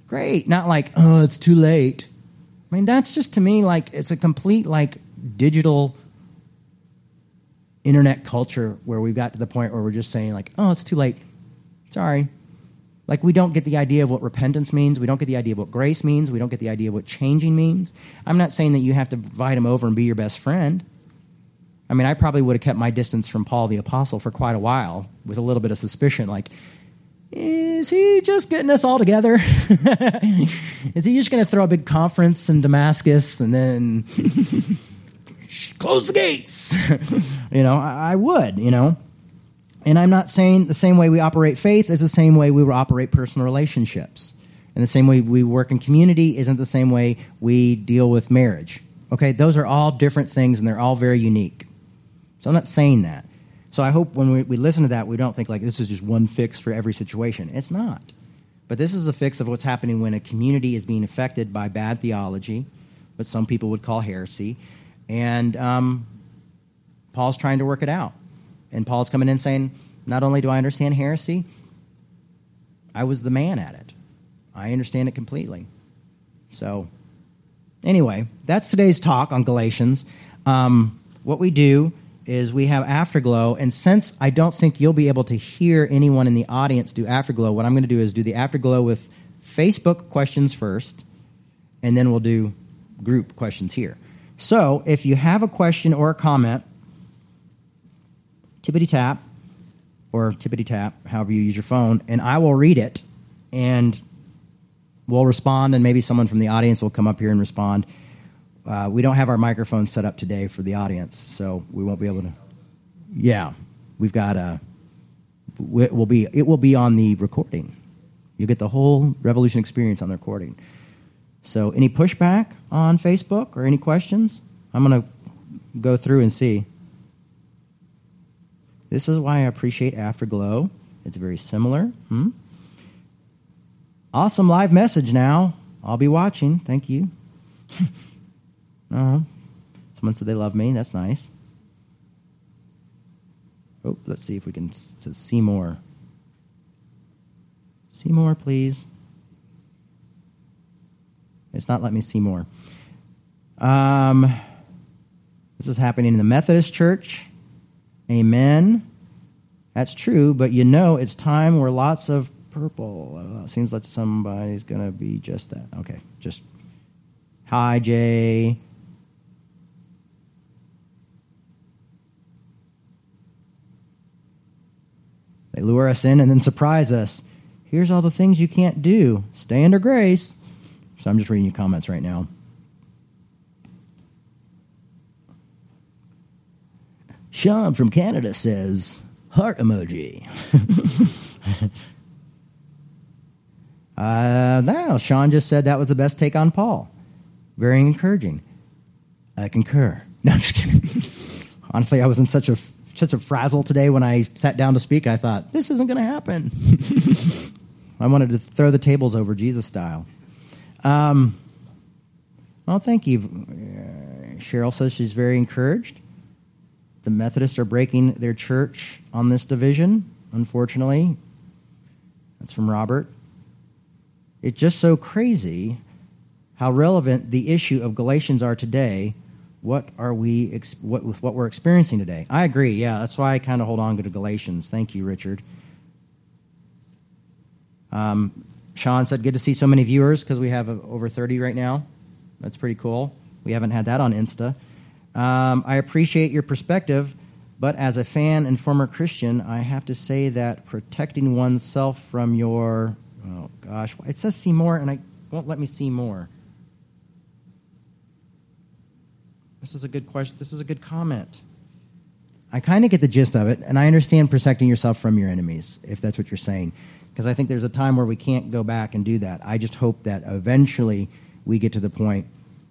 great. Not like, "Oh, it's too late." I mean, that's just to me like it's a complete like digital internet culture where we've got to the point where we're just saying like, "Oh, it's too late." Sorry, like, we don't get the idea of what repentance means. We don't get the idea of what grace means. We don't get the idea of what changing means. I'm not saying that you have to invite him over and be your best friend. I mean, I probably would have kept my distance from Paul the Apostle for quite a while with a little bit of suspicion. Like, is he just getting us all together? is he just going to throw a big conference in Damascus and then close the gates? you know, I, I would, you know. And I'm not saying the same way we operate faith is the same way we operate personal relationships. And the same way we work in community isn't the same way we deal with marriage. Okay, those are all different things and they're all very unique. So I'm not saying that. So I hope when we, we listen to that, we don't think like this is just one fix for every situation. It's not. But this is a fix of what's happening when a community is being affected by bad theology, what some people would call heresy. And um, Paul's trying to work it out. And Paul's coming in saying, Not only do I understand heresy, I was the man at it. I understand it completely. So, anyway, that's today's talk on Galatians. Um, what we do is we have Afterglow, and since I don't think you'll be able to hear anyone in the audience do Afterglow, what I'm going to do is do the Afterglow with Facebook questions first, and then we'll do group questions here. So, if you have a question or a comment, tippity tap or tippity tap, however you use your phone, and I will read it and we'll respond, and maybe someone from the audience will come up here and respond. Uh, we don't have our microphone set up today for the audience, so we won't be able to. Yeah, we've got uh, it will be it will be on the recording. You get the whole Revolution experience on the recording. So, any pushback on Facebook or any questions? I'm going to go through and see. This is why I appreciate Afterglow. It's very similar. Hmm? Awesome live message now. I'll be watching. Thank you. uh-huh. Someone said they love me. That's nice. Oh, let's see if we can see more. See more, please. It's not letting me see more. Um, this is happening in the Methodist Church. Amen. That's true, but you know it's time where lots of purple. Uh, seems like somebody's going to be just that. Okay, just hi, Jay. They lure us in and then surprise us. Here's all the things you can't do. Stay under grace. So I'm just reading your comments right now. Sean from Canada says, heart emoji. uh, now, Sean just said that was the best take on Paul. Very encouraging. I concur. No, I'm just kidding. Honestly, I was in such a such a frazzle today when I sat down to speak. I thought this isn't going to happen. I wanted to throw the tables over Jesus style. Um, well, thank you. Uh, Cheryl says she's very encouraged. The Methodists are breaking their church on this division, unfortunately. That's from Robert. It's just so crazy how relevant the issue of Galatians are today. What are we what with what we're experiencing today? I agree. Yeah, that's why I kind of hold on to Galatians. Thank you, Richard. Um, Sean said, "Good to see so many viewers because we have uh, over 30 right now. That's pretty cool. We haven't had that on Insta." Um, I appreciate your perspective, but as a fan and former Christian, I have to say that protecting oneself from your oh gosh, it says see more, and I won't let me see more. This is a good question. This is a good comment. I kind of get the gist of it, and I understand protecting yourself from your enemies, if that's what you're saying, because I think there's a time where we can't go back and do that. I just hope that eventually we get to the point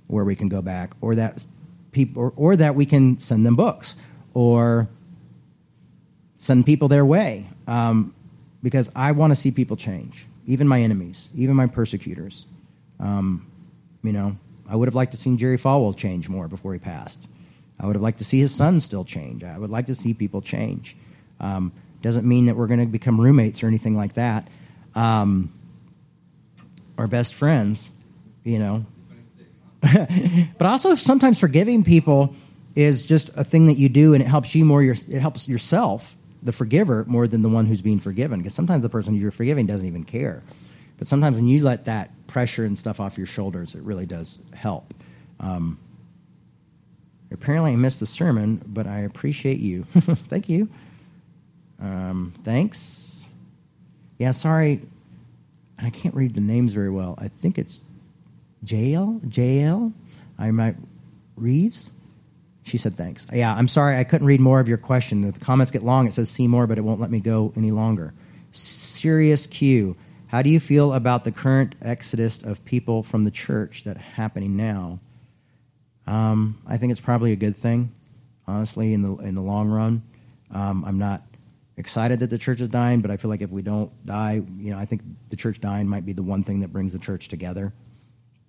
where we can go back, or that people, or, or that we can send them books or send people their way. Um, because I want to see people change, even my enemies, even my persecutors. Um, you know, I would have liked to see Jerry Falwell change more before he passed. I would have liked to see his son still change. I would like to see people change. Um, doesn't mean that we're going to become roommates or anything like that. Um, or best friends, you know. but also sometimes forgiving people is just a thing that you do and it helps you more your, it helps yourself the forgiver more than the one who's being forgiven. Because sometimes the person you're forgiving doesn't even care. But sometimes when you let that pressure and stuff off your shoulders it really does help. Um, apparently i missed the sermon but i appreciate you. Thank you. Um, thanks. Yeah sorry. And i can't read the names very well. I think it's Jael? Jael? I might Reeves? She said thanks. Yeah, I'm sorry I couldn't read more of your question. The comments get long. It says see more, but it won't let me go any longer. Serious Q. How do you feel about the current exodus of people from the church that happening now? Um, I think it's probably a good thing, honestly, in the in the long run. Um, I'm not excited that the church is dying, but I feel like if we don't die, you know, I think the church dying might be the one thing that brings the church together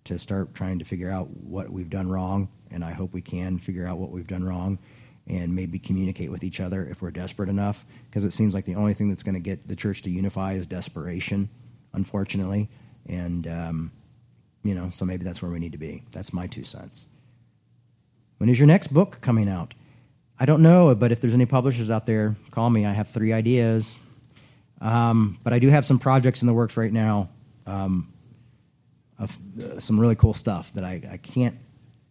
to start trying to figure out what we've done wrong, and I hope we can figure out what we've done wrong and maybe communicate with each other if we're desperate enough, because it seems like the only thing that's going to get the church to unify is desperation, unfortunately. And, um, you know, so maybe that's where we need to be. That's my two cents. When is your next book coming out? I don't know, but if there's any publishers out there, call me. I have three ideas. Um, but I do have some projects in the works right now. Um, uh, some really cool stuff that I, I can't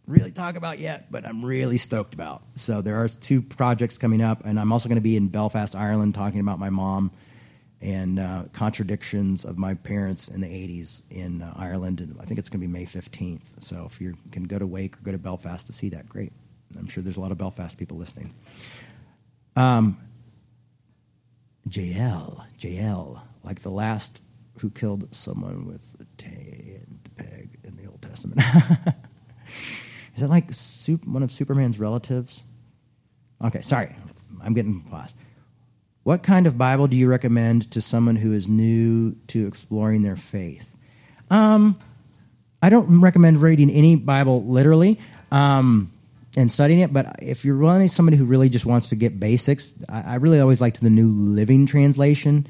really talk about yet, but I'm really stoked about. So there are two projects coming up, and I'm also going to be in Belfast, Ireland, talking about my mom and uh, contradictions of my parents in the 80s in uh, Ireland. And I think it's going to be May 15th. So if you can go to Wake or go to Belfast to see that, great. I'm sure there's a lot of Belfast people listening. Um, Jael, Jael, like the last who killed someone with a Tay and peg in the Old Testament. Is that like one of Superman's relatives? Okay, sorry, I'm getting paused. What kind of Bible do you recommend to someone who is new to exploring their faith? Um, I don't recommend reading any Bible literally um, and studying it, but if you're really somebody who really just wants to get basics, I, I really always liked the New Living Translation.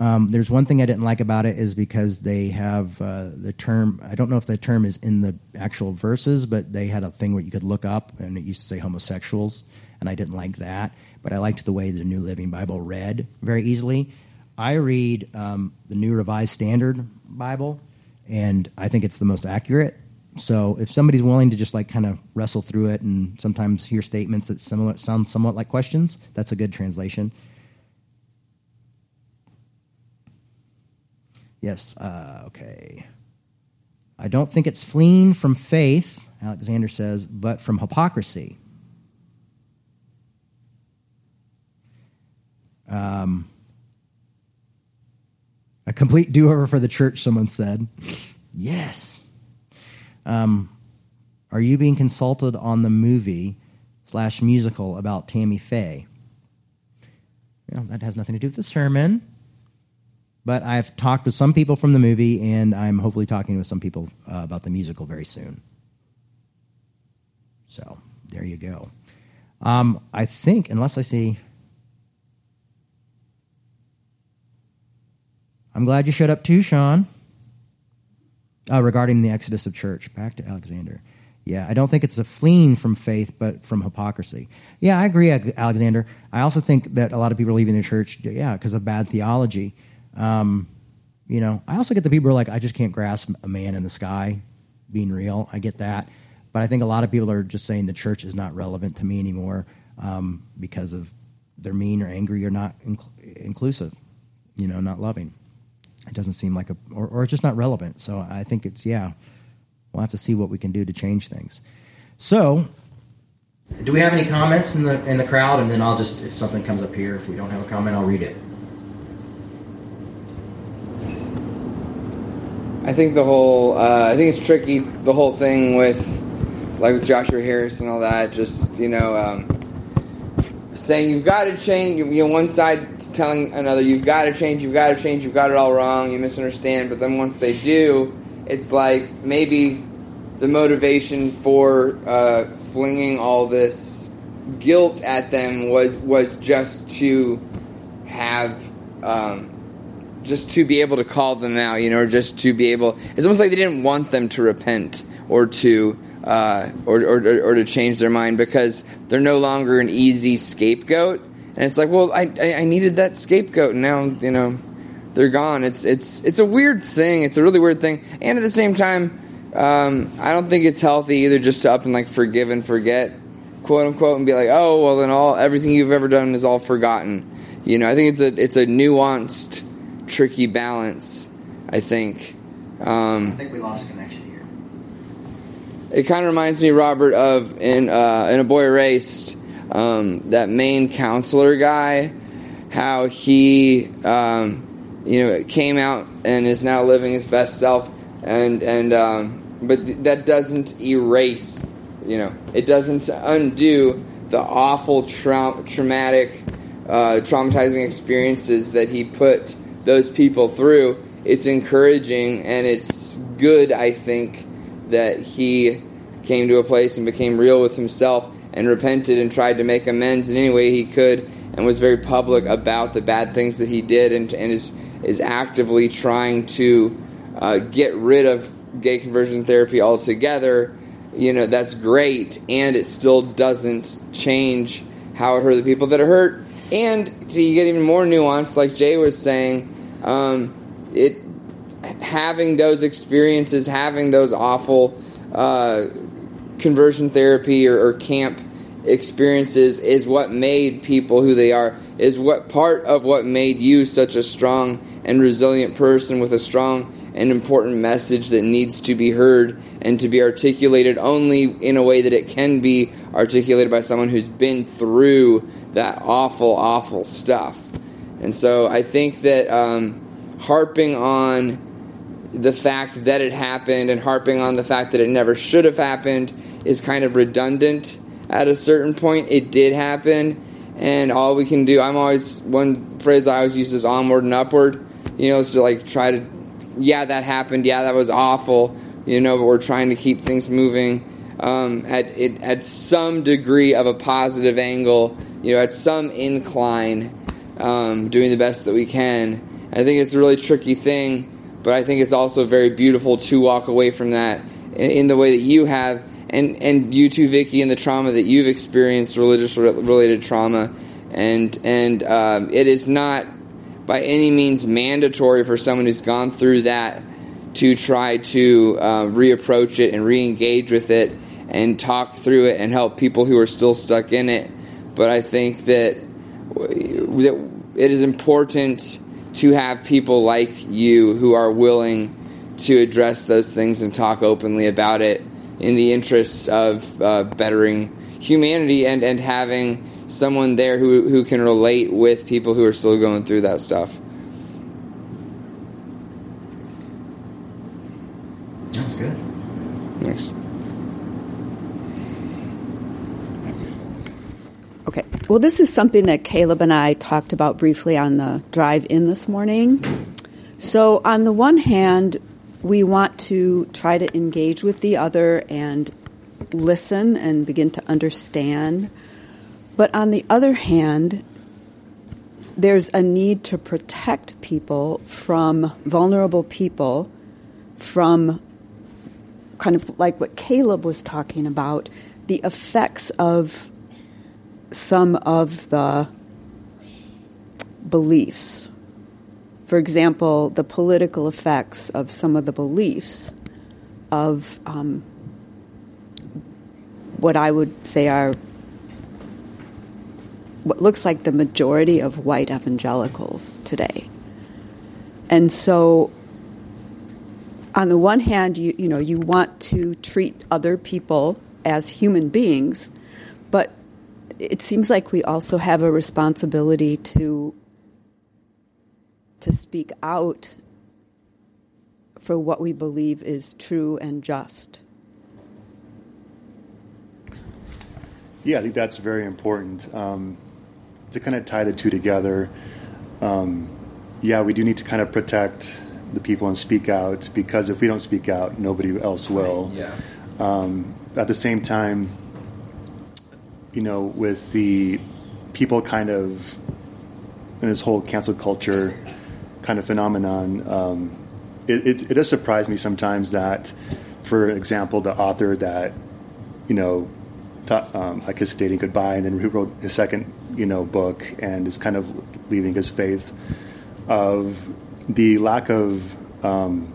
Um, there's one thing I didn't like about it is because they have uh, the term. I don't know if the term is in the actual verses, but they had a thing where you could look up and it used to say homosexuals, and I didn't like that but I liked the way the New Living Bible read very easily. I read um, the New Revised Standard Bible, and I think it's the most accurate. So if somebody's willing to just like kind of wrestle through it and sometimes hear statements that similar, sound somewhat like questions, that's a good translation. Yes, uh, okay. I don't think it's fleeing from faith, Alexander says, but from hypocrisy. Um, a complete do over for the church, someone said. Yes. Um, are you being consulted on the movie slash musical about Tammy Faye? Know, that has nothing to do with the sermon. But I've talked with some people from the movie, and I'm hopefully talking with some people uh, about the musical very soon. So there you go. Um, I think, unless I see I'm glad you showed up too, Sean. Uh, regarding the exodus of church, back to Alexander. Yeah, I don't think it's a fleeing from faith, but from hypocrisy. Yeah, I agree, Alexander. I also think that a lot of people are leaving the church, yeah, because of bad theology. Um, you know, I also get the people who are like, I just can't grasp a man in the sky being real. I get that. But I think a lot of people are just saying the church is not relevant to me anymore um, because of they're mean or angry or not inc- inclusive, you know, not loving it doesn't seem like a, or, or it's just not relevant. So I think it's, yeah, we'll have to see what we can do to change things. So, do we have any comments in the in the crowd? And then I'll just, if something comes up here, if we don't have a comment, I'll read it. I think the whole, uh, I think it's tricky. The whole thing with, like with Joshua Harris and all that. Just you know, um, saying you've got to change. You know, one side telling another you've got to change, you've got to change, you've got it all wrong, you misunderstand. But then once they do, it's like maybe the motivation for uh, flinging all this guilt at them was was just to have. Um, just to be able to call them out, you know, or just to be able. It's almost like they didn't want them to repent or to uh, or, or, or, to change their mind because they're no longer an easy scapegoat. And it's like, well, I, I needed that scapegoat, and now you know they're gone. It's it's it's a weird thing. It's a really weird thing, and at the same time, um, I don't think it's healthy either just to up and like forgive and forget, quote unquote, and be like, oh well, then all everything you've ever done is all forgotten. You know, I think it's a it's a nuanced, tricky balance. I think. Um, I think we lost connection here. it kind of reminds me, Robert, of in uh, in a boy erased um, that main counselor guy, how he um, you know came out and is now living his best self, and and um, but th- that doesn't erase, you know, it doesn't undo the awful tra- traumatic, uh, traumatizing experiences that he put those people through. It's encouraging and it's good, I think that he came to a place and became real with himself and repented and tried to make amends in any way he could and was very public about the bad things that he did and, and is, is actively trying to uh, get rid of gay conversion therapy altogether, you know, that's great. And it still doesn't change how it hurt the people that are hurt. And to get even more nuanced, like Jay was saying, um, it having those experiences, having those awful uh, conversion therapy or, or camp experiences is what made people who they are, is what part of what made you such a strong and resilient person with a strong and important message that needs to be heard and to be articulated only in a way that it can be articulated by someone who's been through that awful, awful stuff. And so I think that um, harping on the fact that it happened and harping on the fact that it never should have happened is kind of redundant at a certain point. It did happen, and all we can do, I'm always, one phrase I always use is onward and upward. You know, to like try to, yeah, that happened, yeah, that was awful, you know, but we're trying to keep things moving um, at, it, at some degree of a positive angle, you know, at some incline, um, doing the best that we can. I think it's a really tricky thing but I think it's also very beautiful to walk away from that in, in the way that you have, and and you too, Vicky, and the trauma that you've experienced, religious related trauma, and and um, it is not by any means mandatory for someone who's gone through that to try to uh, reapproach it and re-engage with it and talk through it and help people who are still stuck in it. But I think that that it is important to have people like you who are willing to address those things and talk openly about it in the interest of uh, bettering humanity and, and having someone there who, who can relate with people who are still going through that stuff. That's good. Thanks. Okay. Well, this is something that Caleb and I talked about briefly on the drive in this morning. So, on the one hand, we want to try to engage with the other and listen and begin to understand. But on the other hand, there's a need to protect people from vulnerable people, from kind of like what Caleb was talking about, the effects of some of the beliefs. For example, the political effects of some of the beliefs of um, what I would say are what looks like the majority of white evangelicals today. And so, on the one hand, you, you know, you want to treat other people as human beings, but it seems like we also have a responsibility to to speak out for what we believe is true and just. Yeah, I think that's very important um, to kind of tie the two together. Um, yeah, we do need to kind of protect the people and speak out because if we don't speak out, nobody else will. Yeah. Um, at the same time, you know, with the people kind of in this whole cancel culture kind of phenomenon, um, it, it, it does surprise me sometimes that, for example, the author that, you know, thought, um, I Kissed Dating Goodbye and then who wrote his second, you know, book and is kind of leaving his faith of the lack of um,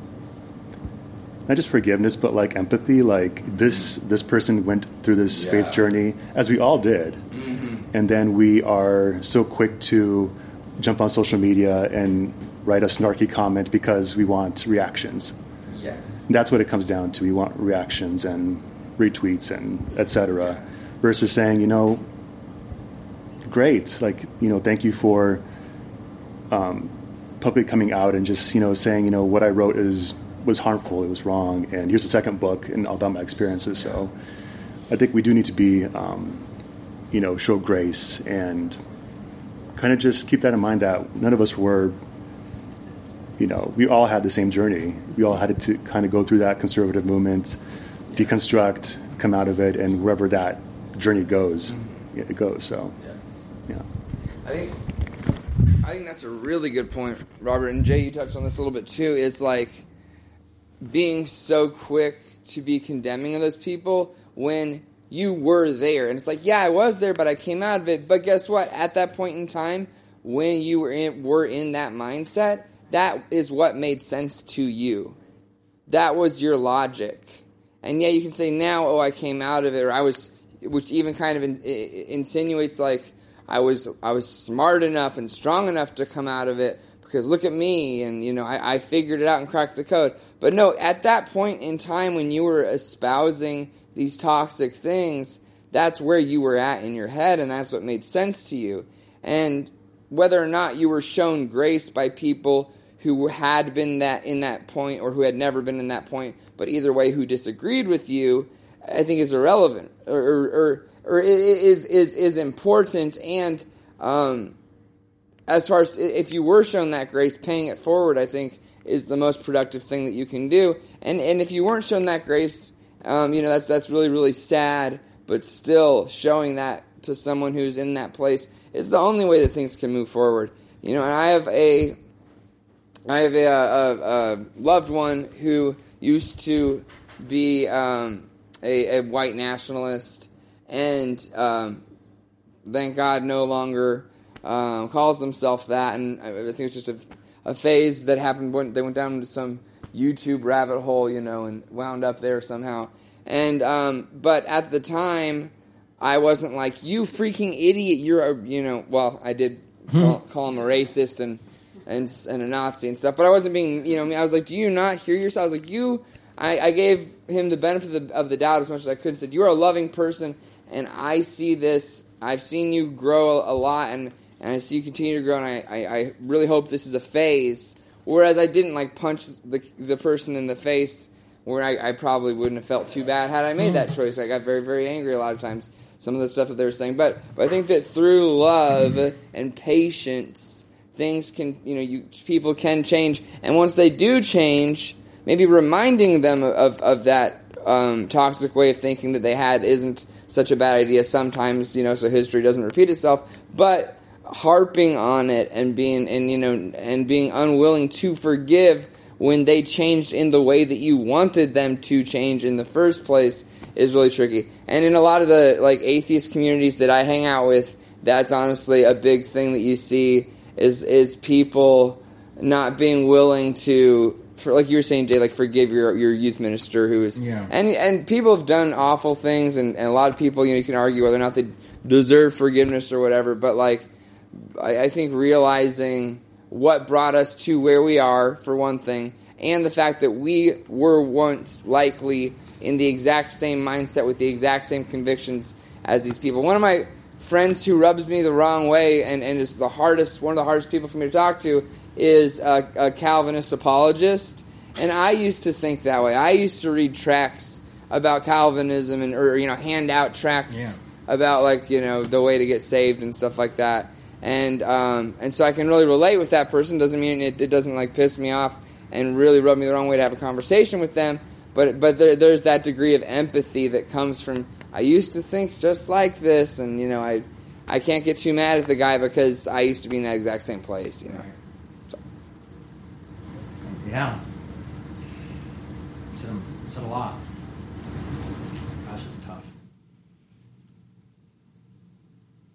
not just forgiveness, but like empathy. Like this, this person went through this Yeah. faith journey, as we all did, and then we are so quick to jump on social media and write a snarky comment because we want reactions. Yes. That's what it comes down to. We want reactions and retweets and etc. Versus saying, you know, great, like you know, thank you for um, publicly coming out and just you know saying, you know, what I wrote is was harmful, it was wrong, and here's the second book and all about my experiences. So, I think we do need to be, um, you know, show grace and kind of just keep that in mind that none of us were you know, we all had the same journey. We all had to kind of go through that conservative movement, deconstruct, come out of it, and wherever that journey goes, it goes. So, Yeah. yeah. I think I think that's a really good point, Robert. And Jay, you touched on this a little bit too. Is like being so quick to be condemning of those people when you were there, and it's like, yeah, I was there, but I came out of it. But guess what? At that point in time, when you were in, were in that mindset, that is what made sense to you. That was your logic. And yeah, you can say now, oh, I came out of it, or I was, which even kind of in, insinuates like I was, I was smart enough and strong enough to come out of it because look at me, and you know, I, I figured it out and cracked the code. But no, at that point in time when you were espousing these toxic things, that's where you were at in your head, and that's what made sense to you. And whether or not you were shown grace by people who had been that in that point or who had never been in that point, but either way who disagreed with you, I think is irrelevant or or, or, is is is important and um, as far as if you were shown that grace, paying it forward, I think is the most productive thing that you can do. And and if you weren't shown that grace, um, you know that's that's really really sad. But still, showing that to someone who's in that place is the only way that things can move forward. You know, and I have a I have a, a, a loved one who used to be um, a, a, white nationalist, and um, thank God no longer um, calls himself that. And I think it's just a, a phase that happened when they went down into some YouTube rabbit hole, you know, and wound up there somehow. And um, but at the time, I wasn't like you freaking idiot. You're a you know. Well, I did call, call him a racist and and and a Nazi and stuff. But I wasn't being, you know, I was like, do you not hear yourself? I was like, you. I, I gave him the benefit of the, of the doubt as much as I could. Said, you're a loving person, and I see this. I've seen you grow a, a lot, and and I see you continue to grow. And I, I, I really hope this is a phase. Whereas I didn't like punch the the person in the face, where I, I probably wouldn't have felt too bad had I made that choice. I got very very angry a lot of times. Some of the stuff that they were saying, but but I think that through love and patience things can, you know, you, people can change. And once they do change, maybe reminding them of, of that um, toxic way of thinking that they had isn't such a bad idea sometimes, you know, so history doesn't repeat itself. But harping on it and being, and, you know, and being unwilling to forgive when they changed in the way that you wanted them to change in the first place is really tricky. And in a lot of the like atheist communities that I hang out with, that's honestly a big thing that you see is is people not being willing to for like you were saying, Jay, like forgive your your youth minister who is yeah. and and people have done awful things and, and a lot of people, you know, you can argue whether or not they deserve forgiveness or whatever, but like I, I think realizing what brought us to where we are, for one thing, and the fact that we were once likely in the exact same mindset with the exact same convictions as these people. One of my friends who rubs me the wrong way and, and is the hardest, one of the hardest people for me to talk to is a, a Calvinist apologist. And I used to think that way. I used to read tracts about Calvinism and, or, you know, hand out tracts yeah. about, like, you know, the way to get saved and stuff like that. And, um, and so I can really relate with that person. Doesn't mean it, it doesn't, like, piss me off and really rub me the wrong way to have a conversation with them. But, but there, there's that degree of empathy that comes from I used to think just like this, and you know, I I can't get too mad at the guy because I used to be in that exact same place, you know. So. Yeah. Said, said a lot. Gosh, it's tough.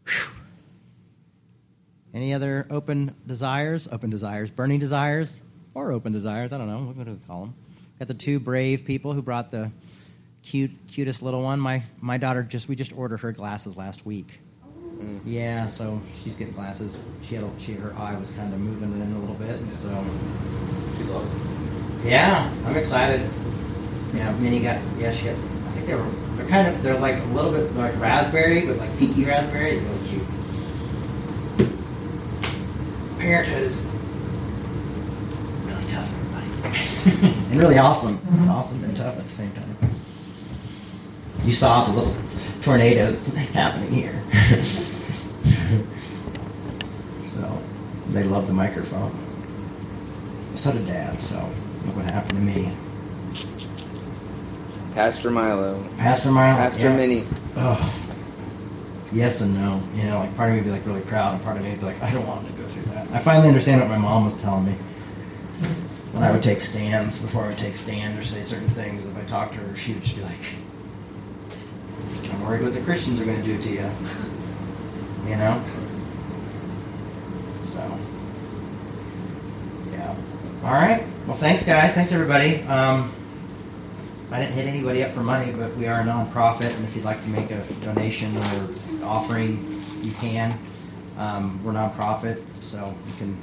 Whew. Any other open desires? Open desires, burning desires, or open desires? I don't know. What do we call them? Got the two brave people who brought the cute, cutest little one. My my daughter just we just ordered her glasses last week. Mm. Yeah, so she's getting glasses. She had a, she her eye was kind of moving in a little bit, and so she loved. Yeah, I'm excited. Yeah, Minnie got yeah she got. I think they were they're kind of they're like a little bit like raspberry, but like pinky raspberry. They're really cute. Parenthood is really tough, everybody, and really awesome. It's mm-hmm. awesome and tough at the same time you saw the little tornadoes happening here. so they love the microphone. So did Dad. So look what happened to me. Pastor Milo. Pastor Milo. Pastor yeah. Minnie. Oh. Yes and no. You know, like part of me would be like really proud, and part of me would be like, I don't want him to go through that. I finally understand what my mom was telling me when I would take stands. Before I would take stands or say certain things, if I talked to her, she would just be like, I'm worried what the Christians are going to do to you. You know? So, yeah. All right. Well, thanks, guys. Thanks, everybody. Um, I didn't hit anybody up for money, but we are a nonprofit, and if you'd like to make a donation or offering, you can. Um, we're nonprofit, so you can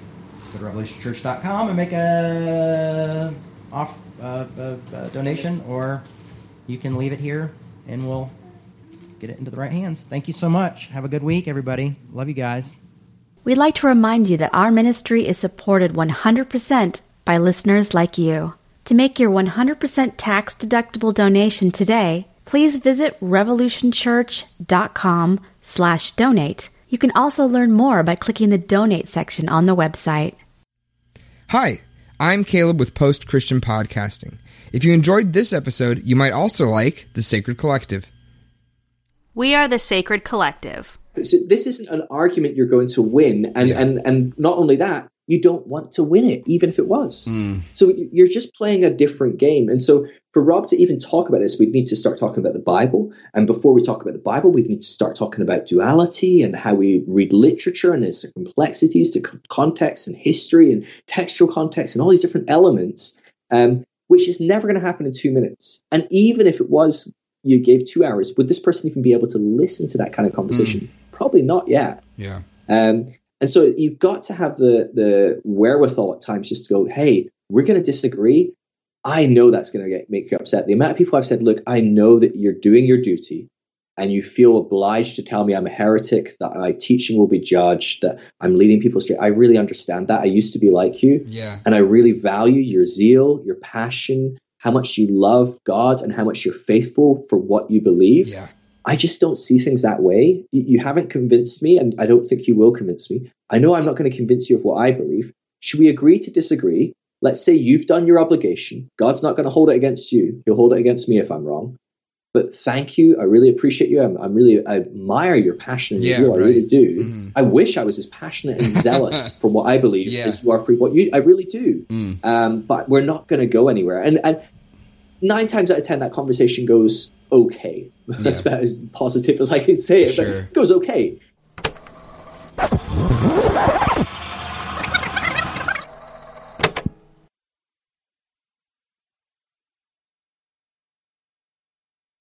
go to revolutionchurch.com and make a off uh, uh, uh, donation, or you can leave it here, and we'll get it into the right hands. Thank you so much. Have a good week, everybody. Love you guys. We'd like to remind you that our ministry is supported 100% by listeners like you. To make your 100% tax deductible donation today, please visit revolutionchurch.com slash donate. You can also learn more by clicking the donate section on the website. Hi, I'm Caleb with Post Christian Podcasting. If you enjoyed this episode, you might also like The Sacred Collective. We are the Sacred Collective. So this isn't an argument you're going to win, and Yeah. and and not only that, you don't want to win it, even if it was. So you're just playing a different game. And so for Rob to even talk about this, we'd need to start talking about the Bible. And before we talk about the Bible, we need to start talking about duality and how we read literature and its complexities to context and history and textual context and all these different elements, um, which is never going to happen in two minutes. And even if it was you gave two hours, would this person even be able to listen to that kind of conversation? Probably not yet. Yeah. Um, and so you've got to have the the wherewithal at times just to go, hey, we're going to disagree. I know that's going to get make you upset. The amount of people I've said, look, I know that you're doing your duty, and you feel obliged to tell me I'm a heretic, that my teaching will be judged, that I'm leading people astray. I really understand that. I used to be like you, Yeah. and I really value your zeal, your passion, how much you love God, and how much you're faithful for what you believe. Yeah. I just don't see things that way. You, you haven't convinced me, and I don't think you will convince me. I know I'm not going to convince you of what I believe. Should we agree to disagree? Let's say you've done your obligation. God's not going to hold it against you. He'll hold it against me if I'm wrong. But thank you. I really appreciate you. I'm, I'm really I admire your passion and Yeah, zeal. I right. really do. Mhm. I wish I was as passionate and zealous for what I believe Yeah. as you are for what you. I really do. Mm. Um, but we're not going to go anywhere. And and nine times out of ten, that conversation goes okay. That's about as positive as I can say it. Sure. But it goes okay.